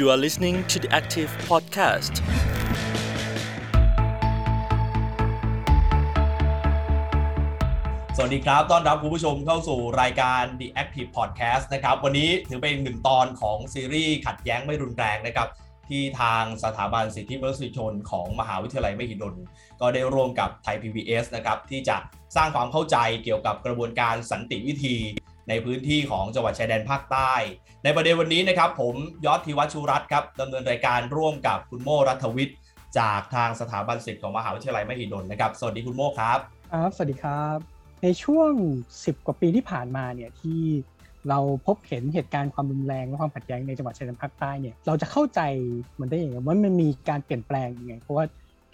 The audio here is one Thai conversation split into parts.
You are listening to the Active Podcast. สวัสดีครับ ต้อนรับคุณผู้ชมเข้าสู่รายการ The Active Podcast นะครับ วันนี้ถือเป็นหนึ่งตอนของซีรีส์ขัดแย้งไม่รุนแรงนะครับ ที่ทางสถาบันสิทธิมนุษยชนของมหาวิทยาลัยมหิดล ก็ได้ร่วมกับไทย PBS นะครับ ที่จะสร้างความเข้าใจเกี่ยวกับกระบวนการสันติวิธี ในพื้นที่ของจังหวัดชายแดนภาคใต้ ในประเด็นวันนี้นะครับผมยอดธิวัชชูรัตน์ครับดำเนินรายการร่วมกับคุณโมรัฐวิทย์จากทางสถาบันสิทธิ์ของมหาวิทยาลัยมหิดลนะครับ สวัสดีคุณโมครับครับสวัสดีครับ ในช่วง 10 กว่าปีที่ผ่านมาเนี่ยที่เราพบเห็นเหตุการณ์ความรุนแรงและความขัดแย้งในจังหวัดชายแดนภาคใต้เนี่ยเราจะเข้าใจมันได้อยังไงว่ามันมีการเปลี่ยนแปลงยังไงเพราะว่า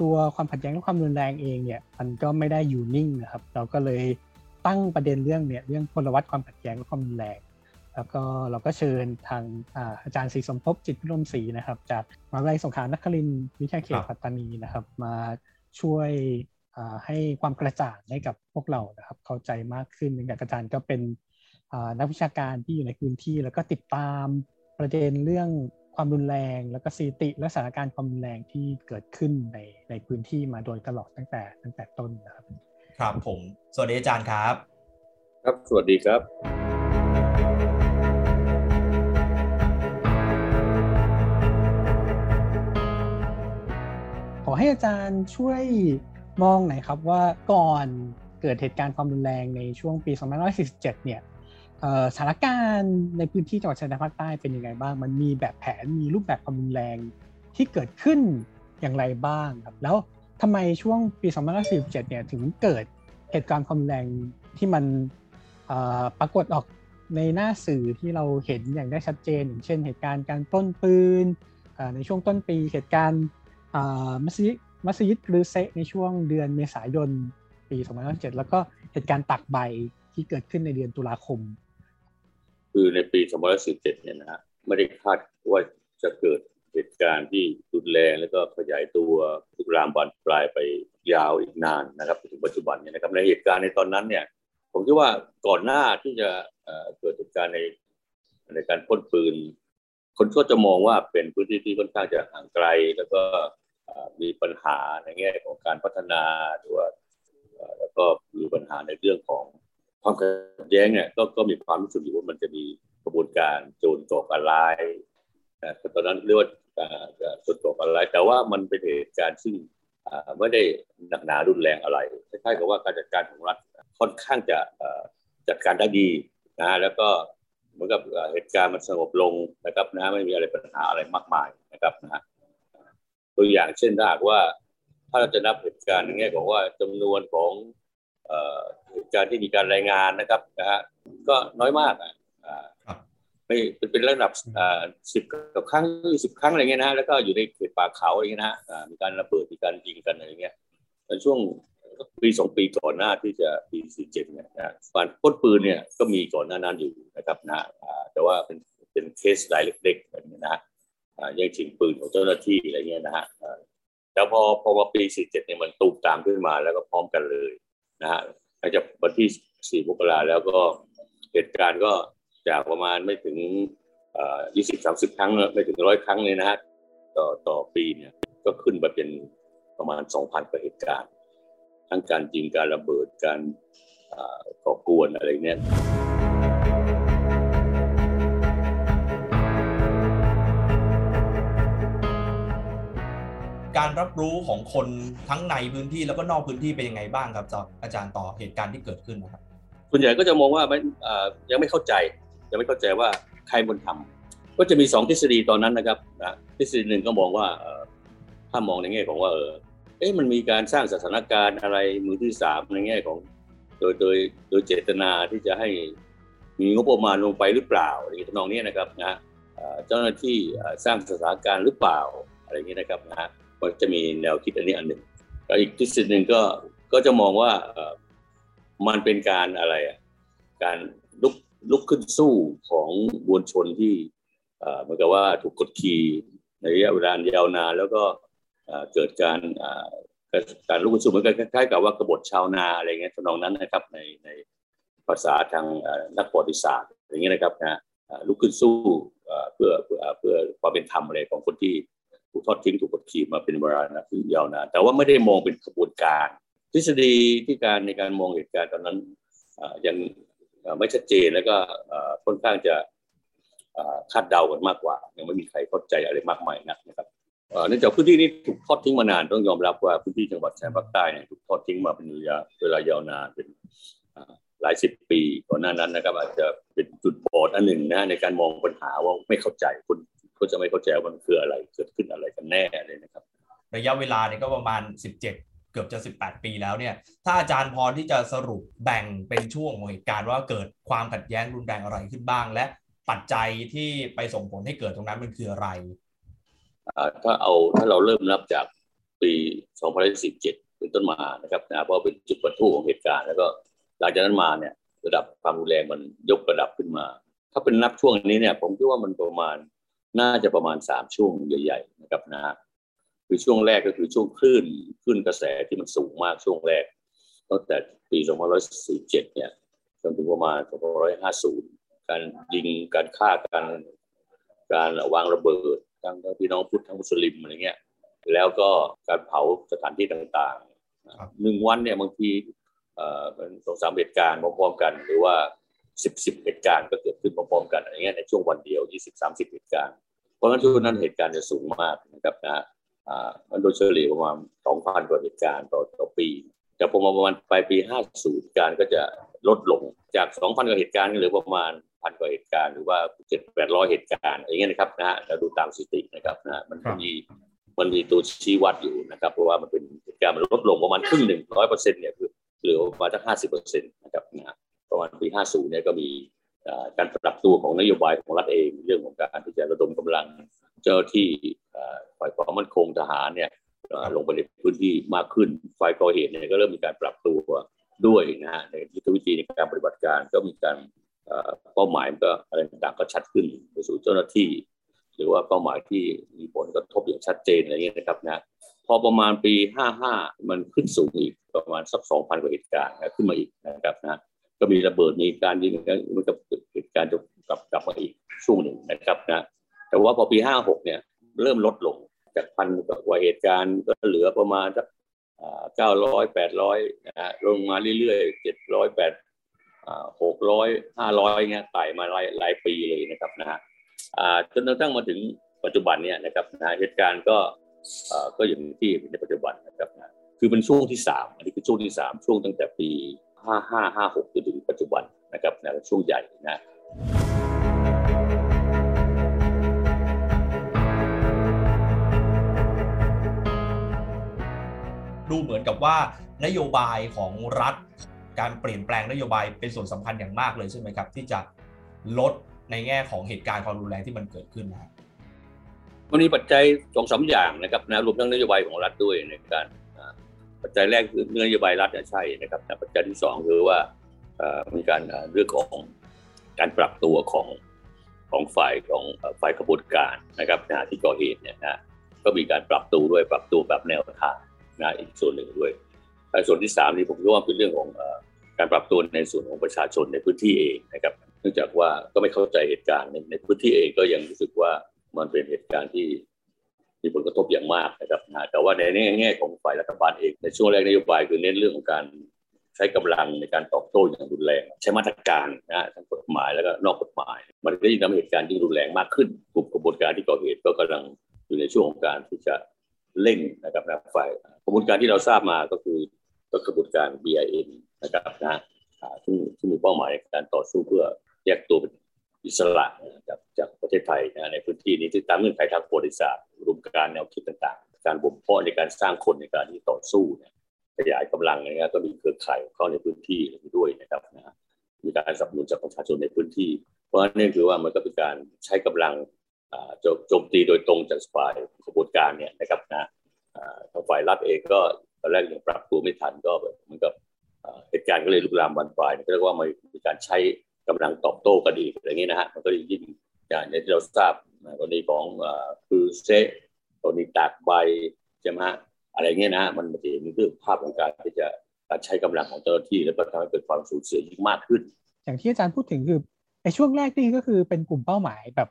ตัวความขัดแย้งและความรุนแรงเองเนี่ยมันก็ไม่ได้อยู่นิ่งนะครับ เราก็เลย ตั้งประเด็นเรื่องเนี่ยเรื่องพลวัตความขัดแย้งและความรุนแรงแล้วก็เราก็เชิญทางอาอาจารย์ศรีสมภพจิตพิรมศรีนะครับ จากมหาวิทยาลัยสงขลานครินทร์วิทยาเขตครับปัตตานีนะครับ มาช่วยอ่าให้ความกระจ่างให้กับพวกเรานะครับ เข้าใจมากขึ้นเนื่องจากอาจารย์ก็เป็นอ่านักวิชาการที่อยู่ในพื้นที่ แล้วก็ติดตามประเด็นเรื่องความรุนแรง แล้วก็สถิติ และสถานการณ์ความรุนแรงที่เกิดขึ้นในในพื้นที่มาโดยตลอดตั้งแต่ตั้งแต่ต้นนะครับ ครับผม สวัสดีอาจารย์ครับ ครับสวัสดีครับขอให้อาจารย์ช่วยมองหน่อยครับว่าก่อนเกิดเหตุการณ์ความรุนแรงในช่วงปี 2547 เนี่ยเอ่อสถานการณ์ในพื้นที่จังหวัดชายแดนภาคใต้เป็นยังไงบ้าง มันมีแบบแผนมีรูปแบบความรุนแรงที่เกิดขึ้นอย่างไรบ้างครับ แล้ว ทำไมช่วงปี2547เนี่ยถึงเกิดเหตุการณ์ความแรงที่มันปรากฏออกในหน้าสื่อที่เราเห็นอย่างได้ชัดเจน อย่างเช่นเหตุการณ์การปล้นปืนในช่วงต้นปีเหตุการณ์มัสยิดมัสยิดรือเซในช่วงเดือนเมษายนปี2017แล้วก็เหตุการณ์ตักใบที่เกิดขึ้นในเดือนตุลาคม คือในปี2547เนี่ยนะฮะไม่ได้คาดว่าจะเกิด เหตุการณ์ที่รุนแรงแล้วก็ขยายตัวลุกลามบานปลายไปยาวอีกนานนะครับถึงปัจจุบันเนี่ยนะครับในเหตุการณ์ในตอนนั้นเนี่ยผมคิดว่าก่อนหน้าที่จะเกิดเหตุการณ์ในในการพ่นปืน คนก็จะมองว่าเป็นพื้นที่ที่ค่อนข้างจะห่างไกล แล้วก็มีปัญหาในแง่ของการพัฒนาหรือว่าแล้วก็มีปัญหาในเรื่องของความขัดแย้งเนี่ยก็ก็มีความรู้สึกอยู่ว่ามันจะมีกระบวนการโจรก่อการร้าย นะตอนนั้นเรียกว่าเอ่อโจรก่อการแต่ว่ามันเป็นเหตุการณ์ซึ่งไม่ได้หนักหนารุนแรงอะไรคล้ายๆกับว่าการจัดการของรัฐค่อนข้างจะจัดการได้ดีนะแล้วก็เหมือนกับเหตุการณ์มันสงบลงนะครับนะไม่มีอะไรปัญหาอะไรมากมายนะครับนะตัวอย่างเช่นถ้าหากว่าถ้าเราจะนับเหตุการณ์ในแง่ของว่าจำนวนของเหตุการณ์ที่มีการรายงานนะครับนะฮะก็น้อยมากอะ ไม่เป็นเป็นระดับสิบกับครั้งยี่สิบครั้งอะไรเงี้ยนะแล้วก็อยู่ในเขตป่าเขาอะไรเงี้ยนะฮะอ่ามีการระเบิดมีการยิงกันอะไรเงี้ยในช่วงปีสองปีก่อนหน้าที่จะปีสี่เจ็ดเนี่ยนะการปล้นปืนเนี่ยก็มีก่อนหน้านั้นอยู่นะครับนะอ่าแต่ว่าเป็นเป็นเคสรายเล็กๆอะไรเงี้ยนะฮะอ่าแย่งชิงปืนของเจ้าหน้าที่อะไรเงี้ยนะฮะอ่าแล้วพอพอมาปี47เนี่ยมันตูมตามขึ้นมาแล้วก็พร้อมกันเลยนะฮะหลังจากวันที่4มกราแล้วก็เหตุการณ์ก็ จากประมาณไม่ถึงเอ่อ20 30ครั้งไม่ถึงร้อยครั้งเลยนะฮะต่อต่อปีเนี่ยก็ขึ้นมาเป็นประมาณ2,000กว่าเหตุการณ์ ทั้งการยิงการระเบิดการเอ่อก่อกวนอะไรเนี่ยการรับรู้ของคนทั้งในพื้นที่แล้วก็นอกพื้นที่เป็นยังไงบ้างครับจากอาจารย์ต่อเหตุการณ์ที่เกิดขึ้นนะครับส่วนใหญ่ก็จะมองว่าไม่เอ่อยังไม่เข้าใจ ยังไม่เข้าใจว่าใครบนทำก็จะมีสองทฤษฎีตอนนั้นนะครับนะทฤษฎีหนึ่งก็มองว่าถ้ามองในแง่ของว่าเออเอ๊ะมันมีการสร้างสถานการณ์อะไรมือที่สามในแง่ของโดยโดยโดยเจตนาที่จะให้มีงบประมาณลงไปหรือเปล่าอะไรทำนองนี้นะครับนะเจ้าหน้าที่สร้างสถานการณ์หรือเปล่าอะไรอย่างนี้นะครับนะฮะก็จะมีแนวคิดอันนี้อันหนึ่งแล้วอีกทฤษฎีหนึ่งก็ก็จะมองว่ามันเป็นการอะไรอะการ ลุกขึ้นสู้ของมวลชนที่เอ่อเหมือนกับว่าถูกกดขี่ในระยะเวลายาวนานแล้วก็เอ่อเกิดการเอ่อการลุกขึ้นสู้เหมือนกันคล้ายๆกับว่ากบฏชาวนาอะไรเงี้ยทำนองนั้นนะครับในในภาษาทางนักประวัติศาสตร์อย่างเงี้ยนะครับนะเอ่อลุกขึ้นสู้เพื่อเพื่อเพื่อความเป็นธรรมอะไรของคนที่ถูกทอดทิ้งถูกกดขี่มาเป็นเวลานานยาวนานแต่ว่าไม่ได้มองเป็นขบวนการ ทฤษฎีที่การในการมองเหตุการณ์ตอนนั้นยัง ไม่ชัดเจนแล้วก็ค่อนข้างจะคาดเดากันมากกว่า ยังไม่มีใครเข้าใจอะไรมากมายนักนะครับเนื่องจากพื้นที่นี้ถูกทอดทิ้งมานานต้องยอมรับว่าพื้นที่จังหวัดชายภาคใต้เนี่ยถูกทอดทิ้งมาเป็นระยะเวลายาวนานเป็นหลายสิบปีก่อนหน้านั้นนะครับ อาจจะเป็นจุดบอดอันหนึ่งนะในการมองปัญหาว่าไม่เข้าใจคนก็จะไม่เข้าใจว่ามันคืออะไรเกิดขึ้นอะไรกันแน่เลยนะครับ ระยะเวลาเนี่ยก็ประมาณ 17เกือบจะ 18 ปีแล้วเนี่ย ถ้าอาจารย์พอที่จะสรุปแบ่งเป็นช่วงของเหตุการณ์ว่าเกิดความขัดแย้งรุนแรงอะไรขึ้นบ้าง และปัจจัยที่ไปส่งผลให้เกิดตรงนั้นมันคืออะไร ถ้าเอาถ้าเราเริ่มนับจากปี2017 เป็นต้นมานะครับนะเพราะเป็นจุดประทุของเหตุการณ์ แล้วก็หลังจากนั้นมาเนี่ยระดับความรุนแรงมันยกระดับขึ้นมา ถ้าเป็นนับช่วงนี้เนี่ยผมคิดว่ามันประมาณน่าจะประมาณสามช่วงใหญ่ ๆ นะครับนะ คือช่วงแรกก็คือช่วงคลื่นคลื่นกระแสที่มันสูงมากช่วงแรกตั้งแต่ปี2547เนี่ยจนถึงประมาณ2550 การยิงการฆ่าการการวางระเบิดทั้งพี่น้องพุทธทั้งมุสลิมอะไรเงี้ยแล้วก็การเผาสถานที่ต่างๆหนึ่งวันเนี่ยบางทีเป็นสองสามเหตุการณ์พร้อมๆกัน หรือว่าสิบสิบเหตุการณ์ก็เกิดขึ้นพร้อมๆกันอะไรเงี้ยในช่วงวันเดียวยี่สิบสามสิบเหตุการณ์เพราะฉะนั้นช่วงนั้นเหตุการณ์จะสูงมากนะครับนะอ่า มันโดยเฉลี่ยประมาณสองพันกว่าเหตุการณ์ต่อต่อปี แต่พอมาประมาณปลายปีห้าสูตรการก็จะลดลงจากสองพันกว่าเหตุการณ์เหลือประมาณพันกว่าเหตุการณ์หรือว่าเจ็ดแปดร้อยเหตุการณ์อย่างเงี้ยนะครับนะเราดูตามสถิตินะครับนะมันมีมันมีตัวชี้วัดอยู่นะครับ เพราะว่ามันเป็นเหตุการณ์มันลดลงประมาณครึ่งหนึ่งร้อยเปอร์เซ็นต์เนี่ยคือเหลือประมาณสักห้าสิบเปอร์เซ็นต์นะครับนะประมาณปีห้าศูนย์เนี่ยก็มีการปรับตัวของนโยบายของรัฐเอง เรื่องของการที่จะระดมกำลัง เจ้าที่ฝ่ายความมั่นคงทหารเนี่ยลงไปในพื้นที่มากขึ้นฝ่ายก่อเหตุเนี่ยก็เริ่มมีการปรับตัวด้วยนะฮะในยุทธวิธีในการปฏิบัติการก็มีการเป้าหมายก็อะไรต่างๆก็ชัดขึ้นไปสู่เจ้าหน้าที่ หรือว่าเป้าหมายที่มีผลกระทบอย่างชัดเจนอะไรเงี้ยนะครับนะพอประมาณปี 55 มันขึ้นสูงอีกประมาณสัก 2,000 กว่าเหตุการณ์ขึ้นมาอีกนะครับนะก็มีระเบิดมีการยิงมันก็เหตุการณ์จะกลับกลับมาอีกช่วงหนึ่งนะครับนะ แต่ว่าพอปี 56 เนี่ยเริ่มลดลงจากพันกว่าเหตุการณ์ก็เหลือประมาณสักเก้าร้อยแปดร้อยลงมาเรื่อยๆเจ็ดร้อยแปดหกร้อยห้าร้อยเงี้ยไต่มาหลายหลายปีเลยนะครับนะฮะจนกระทั่งมาถึงปัจจุบันเนี่ยนะครับนะเหตุการณ์ก็ก็อย่างที่ในปัจจุบันนะครับนะคือเป็นช่วงที่สามอันนี้คือช่วงที่สามช่วงตั้งแต่ปีห้าห้าห้าหกจนถึงปัจจุบันนะครับนะช่วงใหญ่นะ ดูเหมือนกับว่านโยบายของรัฐ การเปลี่ยนแปลงนโยบายเป็นส่วนสำคัญอย่างมากเลยใช่ไหมครับ ที่จะลดในแง่ของเหตุการณ์ความรุนแรงที่มันเกิดขึ้นนะครับมันมีปัจจัยสองสาอย่างนะครับนะรวมทั้งนโยบายของรัฐด้วยในการปัจจัยแรกคือนโยบายรัฐใช่นะครับปัจจัยที่สองคือว่ามีการเรื่องของการปรับตัวของของฝ่ายของฝ่ายกระบวนการนะครับนะที่ก่อเหตุเนี่ยนะก็มีการปรับตัวด้วยปรับตัวแบบแนวทาง นะอีกส่วนหนึ่งด้วยส่วนที่สามนี่ผมคิดว่าเป็นเรื่องของการปรับตัวในส่วนของประชาชนในพื้นที่เองนะครับ เนื่องจากว่าก็ไม่เข้าใจเหตุการณ์ในพื้นที่เองก็ยังรู้สึกว่ามันเป็นเหตุการณ์ที่มีผลกระทบอย่างมากนะครับแต่ว่าในแง่ของฝ่ายรัฐบาลเองในช่วงแรกนโยบายคือเน้นเรื่องของการใช้กำลังในการตอบโต้อย่างรุนแรง ใช้มาตรการนะทั้งกฎหมายแล้วก็นอกกฎหมาย มันก็ยิ่งทำให้เหตุการณ์ยิ่งรุนแรงมากขึ้นกลุ่มกระบวนการที่ก่อเหตุก็กำลังอยู่ในช่วงของการที่จะ เร่งนะครับนะฝ่ายกระบวนการที่เราทราบมาก็คือก็กระบวนการ BIN นะครับนะซึ่งที่มีเป้าหมายในการต่อสู้เพื่อแยกตัวเป็นอิสระจากจากประเทศไทยนะในพื้นที่นี้ที่ตามเงื่อนไขทางประวัติศาสตร์รวมการแนวคิดต่างๆ การบ่มเพาะในการสร้างคนในการที่ต่อสู้เนี่ยขยายกำลังนะครับก็มีเครือข่ายเข้าในพื้นที่ด้วยนะครับนะมีการสนับสนุนจากประชาชนในพื้นที่ เพราะนั้นคือว่ามันก็เป็นการใช้กำลัง โจมตีโดยตรงจากฝ่ายกระบวนการเนี่ยนะครับนะทางฝ่ายรัฐเองก็ตอนแรกยังปรับตัวไม่ทันก็แบบมันกับเหตุการณ์ก็เลยลุกลามบานปลายก็เรียกว่ามีการใช้กำลังตอบโต้กันอีกอะไรเงี้ยนะฮะมันก็ยิ่งอย่างที่เราทราบกรณีของคือเซกรณีตากใบใช่ไหมฮะอะไรเงี้ยนะมันจะเห็นเรื่องภาพของการที่จะการใช้กำลังของเจ้าหน้าที่แล้วก็ทำให้เกิดความสูญเสียยิ่งมากขึ้น อย่างที่อาจารย์พูดถึงคือในช่วงแรกนี่ก็คือเป็นกลุ่มเป้าหมายแบบ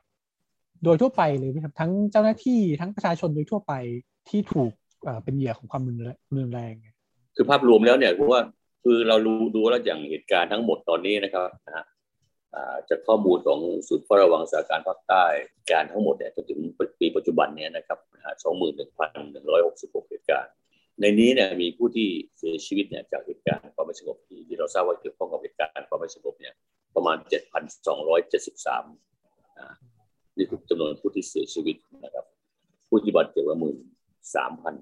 โดยทั่วไปเลยครับทั้งเจ้าหน้าที่ทั้งประชาชนโดยทั่วไปที่ถูกเป็นเหยื่อของความรุนแรงคือภาพรวมแล้วเนี่ยเพราะว่าคือเรารู้ดูแล้วอย่างเหตุการณ์ทั้งหมดตอนนี้นะครับนะจากข้อมูลของศูนย์เฝ้าระวังสถานการณ์ภาคใต้การทั้งหมดเนี่ยจนถึงปีปัจจุบันเนี่ยนะครับสองหมื่นหนึ่งพันหนึ่งร้อยหกสิบหกเหตุการณ์ ในนี้เนี่ยมีผู้ที่เสียชีวิตเนี่ยจากเหตุการณ์ความไม่สงบที่ที่เราทราบว่าเกี่ยวข้องกับเหตุการณ์ความไม่สงบเนี่ยประมาณเจ็ดพั นสองร้อยเจ็ดสิบสามนี่คือจำนวนผู้ที่เสียชีวิตนะครับ ผู้ที่บาดเจ็บว่าหมื่นสามพัน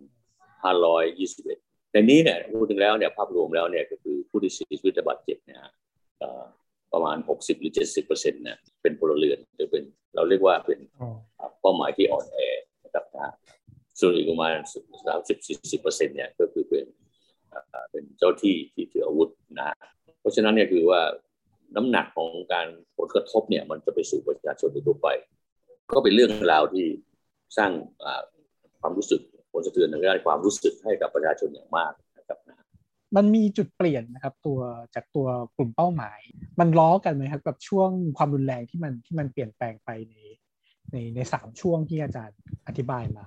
ห้าร้อยยี่สิบเอ็ดในนี้เนี่ยพูดถึงแล้วเนี่ยภาพรวมแล้วเนี่ยก็คือผู้ที่เสียชีวิตบาดเจ็บเนี่ยประมาณ 60 หรือ 70เปอร์เซ็นต์เนี่ยเป็นพลเรือนหรือเป็นเราเรียกว่าเป็นเป้าหมายที่อ่อนแอนะครับนะส่วนอีกประมาณ 30 40เปอร์เซ็นต์เนี่ยก็คือเป็นเป็นเจ้าที่ที่ถืออาวุธนะเพราะฉะนั้นเนี่ยคือว่าน้ำหนักของการผลกระทบเนี่ยมันจะไปสู่ประชาชนทั่วไป ก็เป็นเรื่องราวที่สร้างความรู้สึกผลสะเทือนในด้านความรู้สึกให้กับประชาชนอย่างมากนะครับนะมันมีจุดเปลี่ยนนะครับตัวจากตัวกลุ่มเป้าหมาย มันล้อกันไหมครับกับช่วงความรุนแรงที่มันที่มันเปลี่ยนแปลงไปในในในสามช่วงที่อาจารย์อธิบายมา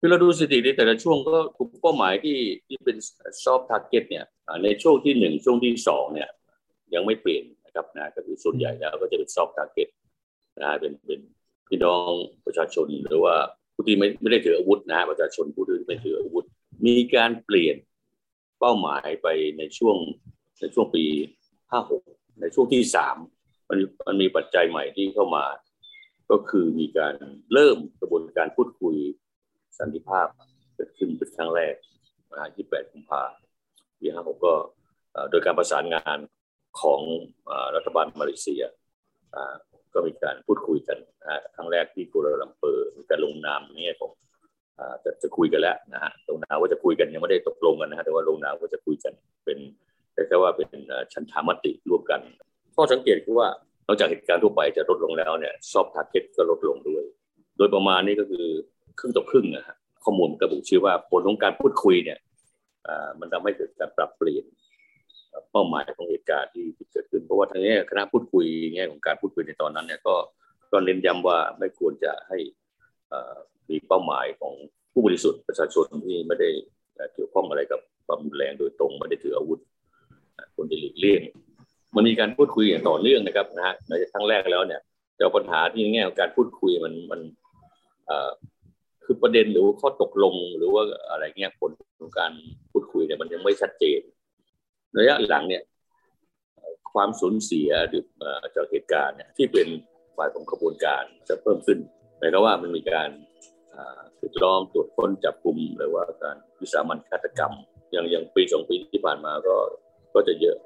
คือเราดูสถิติในแต่ละช่วงก็กลุ่มเป้าหมายที่ที่เป็นsoft target เนี่ยในช่วงที่หนึ่งช่วงที่สองเนี่ยยังไม่เปลี่ยนนะครับนะก็คือส่วนใหญ่แล้วก็จะเป็น soft target นะเป็นเป็น พี่น้องประชาชนหรือว่าผู้ที่ไม่ไม่ได้ถืออาวุธนะประชาชนผู้ที่ไม่ถืออาวุธ มีการเปลี่ยนเป้าหมายไปในช่วงในช่วงปี 56 ในช่วงที่สามมันมันมีปัจจัยใหม่ที่เข้ามา ก็คือมีการเริ่มกระบวนการพูดคุยสันติภาพเกิดขึ้นเป็นครั้งแรกนะ28กุมภาปี56ก็โดยการประสานงานของรัฐบาลมาเลเซีย ก็มีการพูดคุยกันครั้งแรกที่กัวลาลัมเปอร์มีการลงนามเนี่ยของจะจะคุยกันแล้วนะฮะลงนามว่าจะคุยกันยังไม่ได้ตกลงกันนะฮะแต่ว่าลงนามว่าจะคุยกันเป็นแค่ว่าเป็นฉันทามติร่วมกัน ข้อสังเกตคือว่านอกจากเหตุการณ์ทั่วไปจะลดลงแล้วเนี่ย soft target ก็ลดลงด้วย โดยประมาณนี้ก็คือครึ่งต่อครึ่งนะฮะข้อมูลกระบุชี้ว่าผลของการพูดคุยเนี่ยมันทำให้เกิดการปรับเปลี่ยน เป้าหมายของเหตุการณ์ที่เกิดขึ้น เพราะว่าทางนี้คณะพูดคุยแง่ของการพูดคุยในตอนนั้นเนี่ยก็ก็เน้นย้ำว่าไม่ควรจะให้มีเป้าหมายของผู้บริสุทธิ์ประชาชนที่ไม่ได้เกี่ยวข้องอะไรกับความรุนแรงโดยตรงไม่ได้ถืออาวุธควรจะหลีกเลี่ยงมันมีการพูดคุยอย่างต่อเนื่องนะครับนะฮะในครั้งแรกแล้วเนี่ยเจ้าปัญหาที่แง่ของการพูดคุยมันมันคือประเด็นหรือข้อตกลงหรือว่าอะไรเงี้ยผลของการพูดคุยเนี่ยมันยังไม่ชัดเจน ระยะหลังเนี่ยความสูญเสียหรือจากเหตุการณ์เนี่ยที่เป็นฝ่ายของขบวนการจะเพิ่มขึ้นหมายความว่ามันมีการติดล้อมตรวจค้นจับกลุ่มหรือว่าการวิสามันฆาตกรรมอย่างอย่างปีสองปีที่ผ่านมาก็ก็จะเยอะ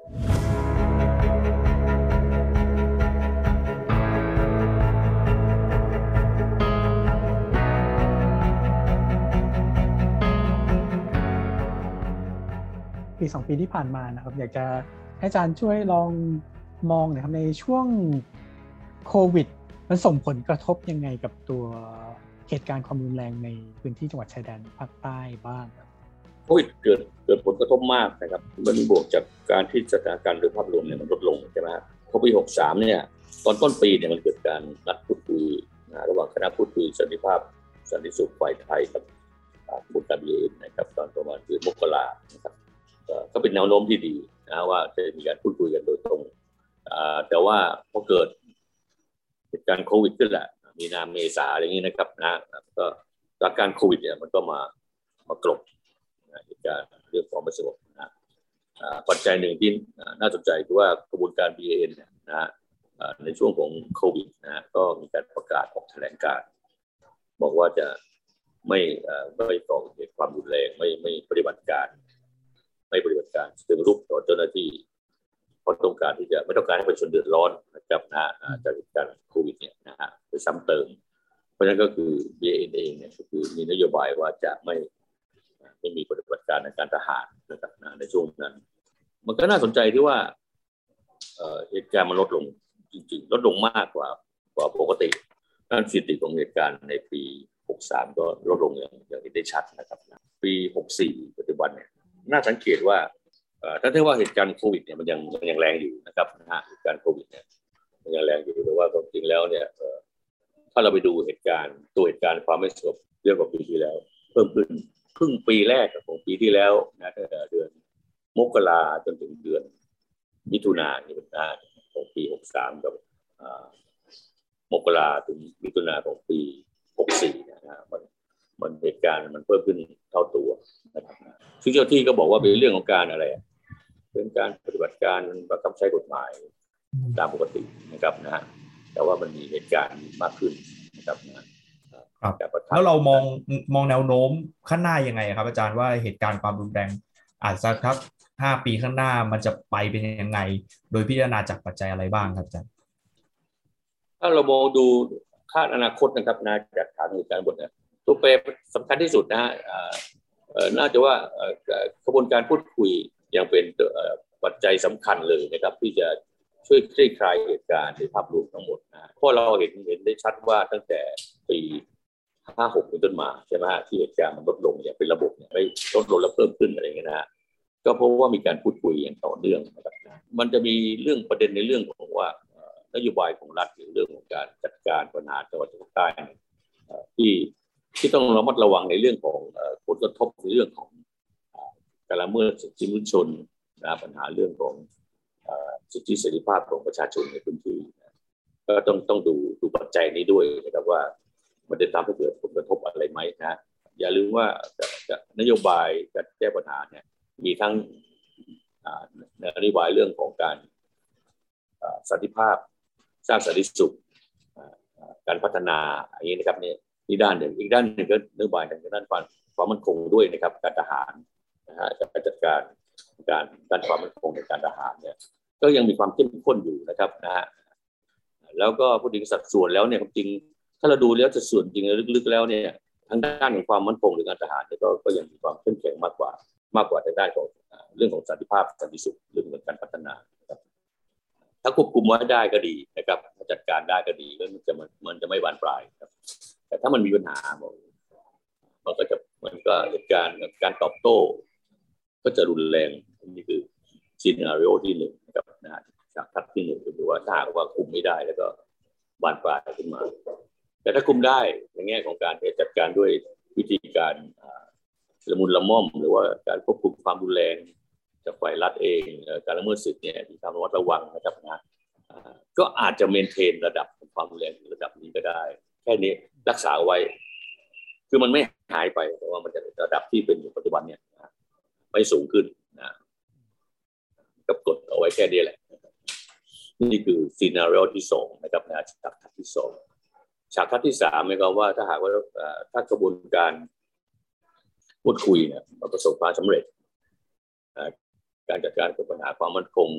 สองปีที่ผ่านมานะครับ อยากจะให้อาจารย์ช่วยลองมองหน่อยครับในช่วงโควิด มันส่งผลกระทบยังไงกับตัวเหตุการณ์ความรุนแรงในพื้นที่จังหวัดชายแดนภาคใต้บ้างโควิดเกิดเกิดผลกระทบมากนะครับ มันบวกจากการที่สถานการณ์โดยภาพรวมเนี่ยมันลดลงใช่ไหมครับพอปีหกสามเนี่ยตอนต้นปีเนี่ยมันเกิดการนัดพูดคุยระหว่างคณะพูดคุยสันติภาพสันติสุขฝ่ายไทยกับบุตรบีเอ็นะครับตอนประมาณเดือนมกรานะครับ ก็เป็นแนวโน้มที่ดีนะว่าจะมีการพูดคุยกันโดยตรงแต่ว่าพอเกิดเหตุการณ์โควิดขึ้นแหละมีนาเมษาอะไรอย่างนี้นะครับนะก็สถานการณ์โควิดเนี่ยมันก็มามากลบเหตุการณ์เรื่องของไม่สงบนะปัจจัยหนึ่งที่น่าสนใจคือว่ากระบวนการ BAN เนี่ยนะในช่วงของโควิดนะก็มีการประกาศออกแถลงการ บอกว่าจะไม่ไม่ก่อเหตุความรุนแรงไม่ไม่ปฏิบัติการ ไม่ปฏิบัติการเชิงรุกต่อเจ้าหน้าที่เพราะต้องการที่จะไม่ต้องการให้ประชาชนเดือดร้อนนะครับนะจากเหตุการณ์โควิดเนี่ยนะฮะไปซ้ำเติม เพราะฉะนั้นก็คือ BN เองเนี่ยก็คือมีนโยบายว่าจะไม่ไม่มีปฏิบัติการในการทหารนะครับนะในช่วงนั้น มันก็น่าสนใจที่ว่าเหตุการณ์มันลดลงจริงๆ ลดลงมากกว่ากว่าปกติการสถิติของเหตุการณ์ในปี 63 ก็ลดลงอย่างอย่างได้ชัดนะครับ ปี 64 ปัจจุบันเนี่ย น่าสังเกตว่าถ้าเทียบว่าเหตุการณ์โควิดเนี่ยมันยังมันยังแรงอยู่นะครับนะฮะเหตุการณ์โควิดเนี่ยมันยังแรงอยู่แต่ว่าความจริงแล้วเนี่ยถ้าเราไปดูเหตุการณ์ตัวเหตุการณ์ความไม่สงบเรื่องกว่าปีที่แล้ว เพิ่มขึ้นครึ่งปีแรกของปีที่แล้วนะตั้งแต่เดือนมกราจนถึงเดือนมิถุนายนนะของปีหกสามกับมกราถึงมิถุนาของปีหกสี่นะมัน มันเหตุการณ์มันเพิ่มขึ้นเท่าตัวนะครับซึ่งเจ้าที่ก็บอกว่าเป็นเรื่องของการอะไรเป็นการปฏิบัติการบังคับใช้กฎหมายตามปกตินะครับนะฮะแต่ว่ามันมีเหตุการณ์มากขึ้นนะครับนะครับแล้วเรามองมองแนวโน้มข้างหน้ายังไงครับ อาจารย์ว่าเหตุการณ์ความรุนแรงอาจจะครับห้าปีข้างหน้ามันจะไปเป็นยังไง โดยพิจารณาจากปัจจัยอะไรบ้างครับอาจารย์ถ้าเรามองดูคาดอนาคตนะครับนาจากฐานเหตุการณ์บทเนี่ย ตัวแปรสำคัญที่สุดนะฮะน่าจะว่ากระบวนการพูดคุยยังเป็นปัจจัยสำคัญเลยนะครับ ที่จะช่วยคลี่คลายเหตุการณ์ในภาพรวมทั้งหมดนะเพราะเราเห็นเห็นได้ชัดว่าตั้งแต่ปีห้าหกเป็นต้นมาใช่ไหมที่เหตุการณ์มันลดลงอย่างเป็นระบบเนี่ยไม่ลดลงแล้วเพิ่มขึ้นอะไรเงี้ยนะก็เพราะว่ามีการพูดคุยอย่างต่อเนื่องนะครับมันจะมีเรื่องประเด็นในเรื่องของว่านโยบายของรัฐหรือเรื่องของการจัดการปัญหาจังหวัดภาคใต้ที่ ที่ต้องระมัดระวังในเรื่องของผลกระทบในเรื่องของการละเมิดสิทธิมนุษยชนนะปัญหาเรื่องของสิทธิเสรีภาพของประชาชนในพื้นที่ก็ต้องต้องดูดูปัจจัยนี้ด้วยนะครับว่ามันจะทำให้เกิดผลกระทบอะไรไหมนะอย่าลืมว่านโยบายการแก้ปัญหาเนี่ยมีทั้งนโยบายเรื่องของการสันติภาพสร้างสันติสุขการพัฒนาอย่างนี้นะครับเนี่ย นี่ด้านหนึ่งอีกด้านหนึ่งก็นโยบายทางด้านความความมั่นคงด้วยนะครับ การทหารนะฮะการจัดการการการความมั่นคงในการทหารเนี่ยก็ยังมีความเข้มข้นอยู่นะครับนะฮะแล้วก็พูดถึงสัดส่วนแล้วเนี่ยจริง ถ้าเราดูแล้วสัดส่วนจริงลึกๆแล้วเนี่ยทางด้านของความมั่นคงหรือการทหารเนี่ยก็ก็ยังมีความเข้มแข็งมากกว่ามากกว่าทางด้านของเรื่องของสันติภาพสันติสุขเรื่องของการพัฒนา ถ้าควบคุมไว้ได้ก็ดีนะครับถ้าจัดการได้ก็ดีก็มันจะมันจะไม่บานปลายครับ แต่ถ้ามันมีปัญหามันก็จะมันก็เหตุการณ์การตอบโต้ ก็จะรุนแรงนี่คือซีนารีโอที่หนึ่งนะครับนะฮะจากทัศที่หนึ่งคือว่าถ้าว่าคุมไม่ได้แล้วก็บานปลายขึ้นมา แต่ถ้าคุมได้ในแง่ของการจัดการด้วยวิธีการละมุนละม่อม หรือว่าการควบคุมความรุนแรง จากฝ่ายรัฐเองการละเมิดสิทธิ์เนี่ยมีความระมัดระวังนะครับนะก็อาจจะเมนเทนระดับความรุนแรงระดับนี้ก็ได้ แค่นี้รักษาไว้ คือมันไม่หายไปแต่ว่ามันจะระดับที่เป็นอยู่ปัจจุบันเนี่ยไม่สูงขึ้นนะกับกดเอาไว้แค่นี้แหละ นี่คือซีนารีโอที่สองนะครับนะฉากทัศที่สองฉากทัศที่สามหมายความว่าถ้าหากว่าถ้ากระบวนการพูดคุยเนี่ยประสบความสำเร็จ การจัดการกับปัญหาความมั่นคง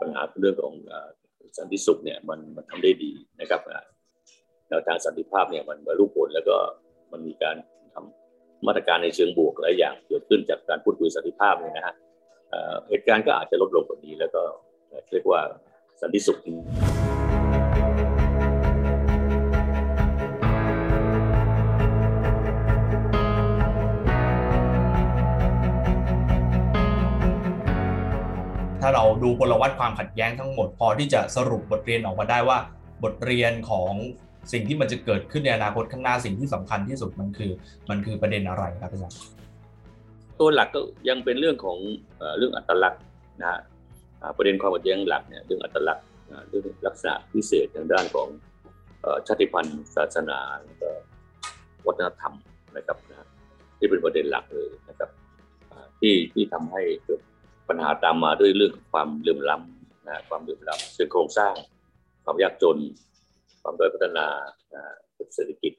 ปัญหาเรื่องของสันติสุขเนี่ยมันมันทำได้ดีนะครับแนวทางสันติภาพเนี่ยมันบรรลุผลแล้วก็มันมีการทำมาตรการในเชิงบวกหลายอย่างเกิดขึ้นจากการพูดคุยสันติภาพเนี่ยนะฮะเหตุการณ์ก็อาจจะลดลงกว่านี้แล้วก็เรียกว่าสันติสุข เราดูพลวัตความขัดแย้งทั้งหมด พอที่จะสรุปบทเรียนออกมาได้ว่า บทเรียนของสิ่งที่มันจะเกิดขึ้นในอนาคตข้างหน้าสิ่งที่สำคัญที่สุดมันคือ มันคือประเด็นอะไรครับอาจารย์ตัวหลักก็ยังเป็นเรื่องของเรื่องอัตลักษณ์นะฮะประเด็นความขัดแย้งหลักเนี่ยเรื่องอัตลักษณ์เรื่องลักษณะพิเศษทางด้านของชาติพันธุ์ศาสนาแล้วก็วัฒนธรรมนะครับนะที่เป็นประเด็นหลักเลยนะครับที่ที่ทำให้เกิด ปัญหาตามมาด้วยเรื่องความเหลื่อมล้ำนะความเหลื่อมล้ำเชิงโครงสร้าง ความยากจน ความด้อยพัฒนาเศรษฐกิจ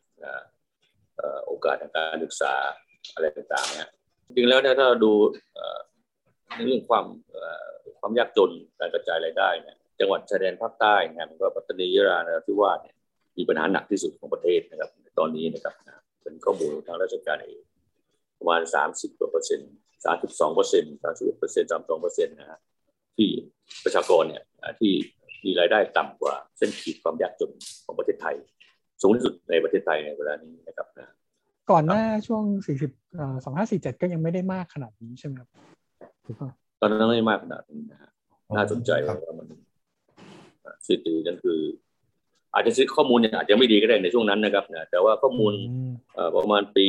โอกาสทางการศึกษาอะไรต่างๆเนี่ยจริงแล้วถ้าเราดูในเรื่องความความยากจนการกระจายรายได้เนี่ยจังหวัดชายแดนภาคใต้นี่ยมันก็ปัตตานียะลานราธิวาสเนี่ยมีปัญหาหนักที่สุดของประเทศนะครับตอนนี้นะครับเป็นข้อมูลทางราชการเองประมาณ 30กว่าเปอร์เซ็นต์ สามสิบสองเปอร์เซ็นต์สามสิบเปอร์เซ็นต์สามสองเปอร์เซ็นต์นะฮะที่ประชากรเนี่ยที่มีรายได้ต่ำกว่าเส้นขีดความยากจนของประเทศไทย สูงที่สุดในประเทศไทยในเวลานี้นะครับนะก่อนหน้าช่วงสี่สิบสองห้าสี่เจ็ดก็ยังไม่ได้มากขนาดนี้ใช่ไหมครับตอนนั้นไม่มากขนาดนี้นะฮะน่าสนใจว่ามันสิทธินั่นคือ อาจจะซื้อข้อมูลเนี่ยอาจจะไม่ดีก็ได้ในช่วงนั้นนะครับนะแต่ว่าข้อมูลประมาณปี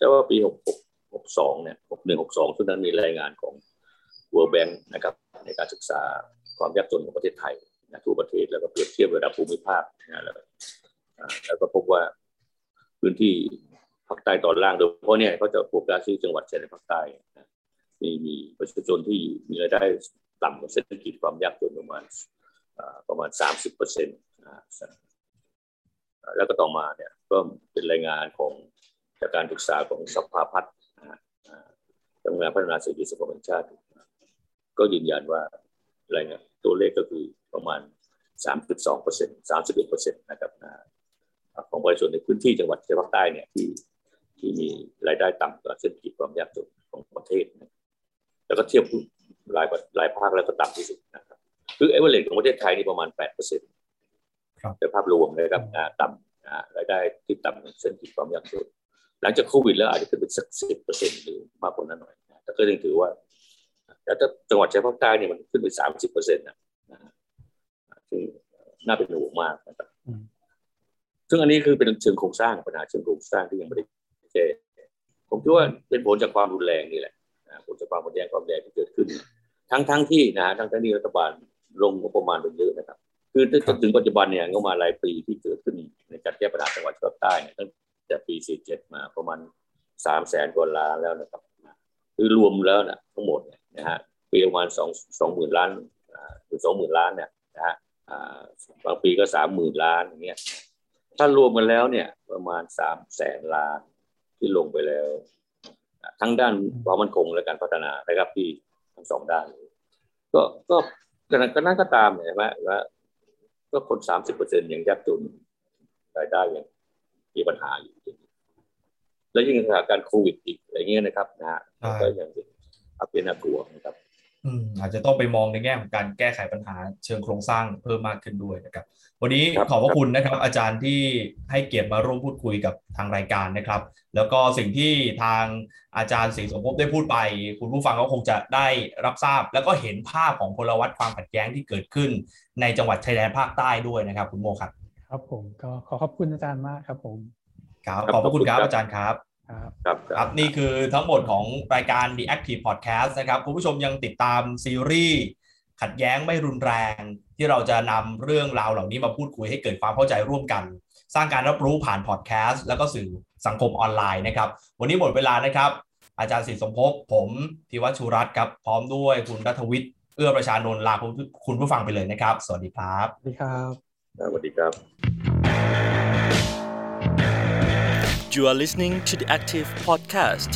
จะว่าปีหกหก สองเนี่ยหกหนึ่งนั้นมีรายงานของ World Bank นะครับในการศึกษาความยากจนของประเทศไทยนะทั่วประเทศแล้วก็เปรียบเทียบระดับภูมิภาคนะแล้วแล้วก็พบว่าพื้นที่ภาคใต้ตอนล่างโดยเฉพาะเนี่ยเขาจะโฟกัสที่จังหวัดชายแดนภาคใต้มีมีประชาชนที่มีรายได้ต่ำกว่าเศรษฐกิจความยากจนประมาณประมาณสามสิบเปอร์เซ็นต์แล้วก็ต่อมาเนี่ยก็เป็นรายงานของจากการศึกษาของสภาพัฒน์ ทำงานพัฒนาเศรษฐกิจสังคมแห่งชาติ ก็ยืนยันว่าอะไรเงี้ยตัวเลขก็คือประมาณ 3.2เปอร์เซ็นต์31เปอร์เซ็นต์นะครับของประชาชนในพื้นที่จังหวัดชายภาคใต้เนี่ยที่ที่มีรายได้ต่ำกว่าเศรษฐกิจความยากจนของประเทศนะแล้วก็เทียบรายรายภาคแล้วก็ต่ำที่สุดนะครับคือเอเวอเรสของประเทศไทยนี่ประมาณ8เปอร์เซ็นต์ในภาพรวมนะครับต่ำรายได้ที่ต่ำเศรษฐกิจความยากจน หลังจากโควิดแล้วอาจจะขึ้นเป็นสักสิบเปอร์เซ็นต์หรือมากกว่านั้นหน่อยแต่ก็ยังถือว่าแต่ถ้าจังหวัดชายภาคใต้เนี่ยมันขึ้นไปสามสิบเปอร์เซ็นต์นะซึ่งน่าเป็นห่วงมากนะครับซึ่งอันนี้คือเป็นเชิงโครงสร้างปัญหาเชิงโครงสร้างที่ยังไม่ได้แก้ผมคิดว่าเป็นผลจากความรุนแรงนี่แหละผลจากความรุนแรงความแรงที่เกิดขึ้น ทั้งทั้งที่นะทั้งทั้งที่รัฐบาลลงงบประมาณไปเยอะนะครับ คือจนถึงปัจจุบันเนี่ยงบประมาณรายปีที่เกิดขึ้นในการแก้ปัญหาจังหวัดชายภาคใต้เนี่ยตั้ง แต่ปี 47 มาประมาณสามแสนกว่าล้านแล้วนะครับ คือรวมแล้วนะทั้งหมดนะฮะปีประมาณสองสองหมื่นล้านหรือสองหมื่นล้านเนี่ยนะฮะบางปีก็สามหมื่นล้านอย่างเงี้ยถ้ารวมกันแล้วเนี่ยประมาณสามแสนล้านที่ลงไปแล้ว ทั้งด้านความมั่นคงและการพัฒนานะครับที่ทั้งสองด้าน ก็ก็ขณะนั้นก็ตามเห็นไหมว่าก็คนสามสิบเปอร์เซ็นต์ยังยากจนรายได้ยัง มีปัญหาอยู่แล้วยิ่งสถานการณ์โควิดอีกอะไรเงี้ยนะครับนะฮะก็ยังเป็นน่ากลัวนะครับอาจจะต้องไปมองในแง่ของการแก้ไขปัญหาเชิงโครงสร้างเพิ่มมากขึ้นด้วยนะครับ วันนี้ขอบพระคุณนะครับ อาจารย์ที่ให้เกียรติมาร่วมพูดคุยกับทางรายการนะครับ แล้วก็สิ่งที่ทางอาจารย์ศรีสมภพได้พูดไป คุณผู้ฟังก็คงจะได้รับทราบ แล้วก็เห็นภาพของพลวัตความขัดแย้งที่เกิดขึ้น ในจังหวัดชายแดนภาคใต้ด้วยนะครับ คุณโมครับ ครับผมก็ขอขอบคุณอาจารย์มากครับผมครับขอบพระคุณครับอาจารย์ครับครับครับนี่คือทั้งหมดของรายการ The Active Podcast นะครับคุณผู้ชมยังติดตามซีรีส์ขัดแย้งไม่รุนแรง ที่เราจะนำเรื่องราวเหล่านี้มาพูดคุยให้เกิดความเข้าใจร่วมกัน สร้างการรับรู้ผ่านพอดแคสต์แล้วก็สื่อสังคมออนไลน์นะครับ วันนี้หมดเวลานะครับ อาจารย์สิทธิสมภพผมธิวัชูรัตน์ครับ พร้อมด้วยคุณรัฐวิทย์เอื้อประชานนท์ลาคุณผู้ฟังไปเลยนะครับ สวัสดีครับ สวัสดีครับ สวัสดีครับ You are listening to the Active Podcast.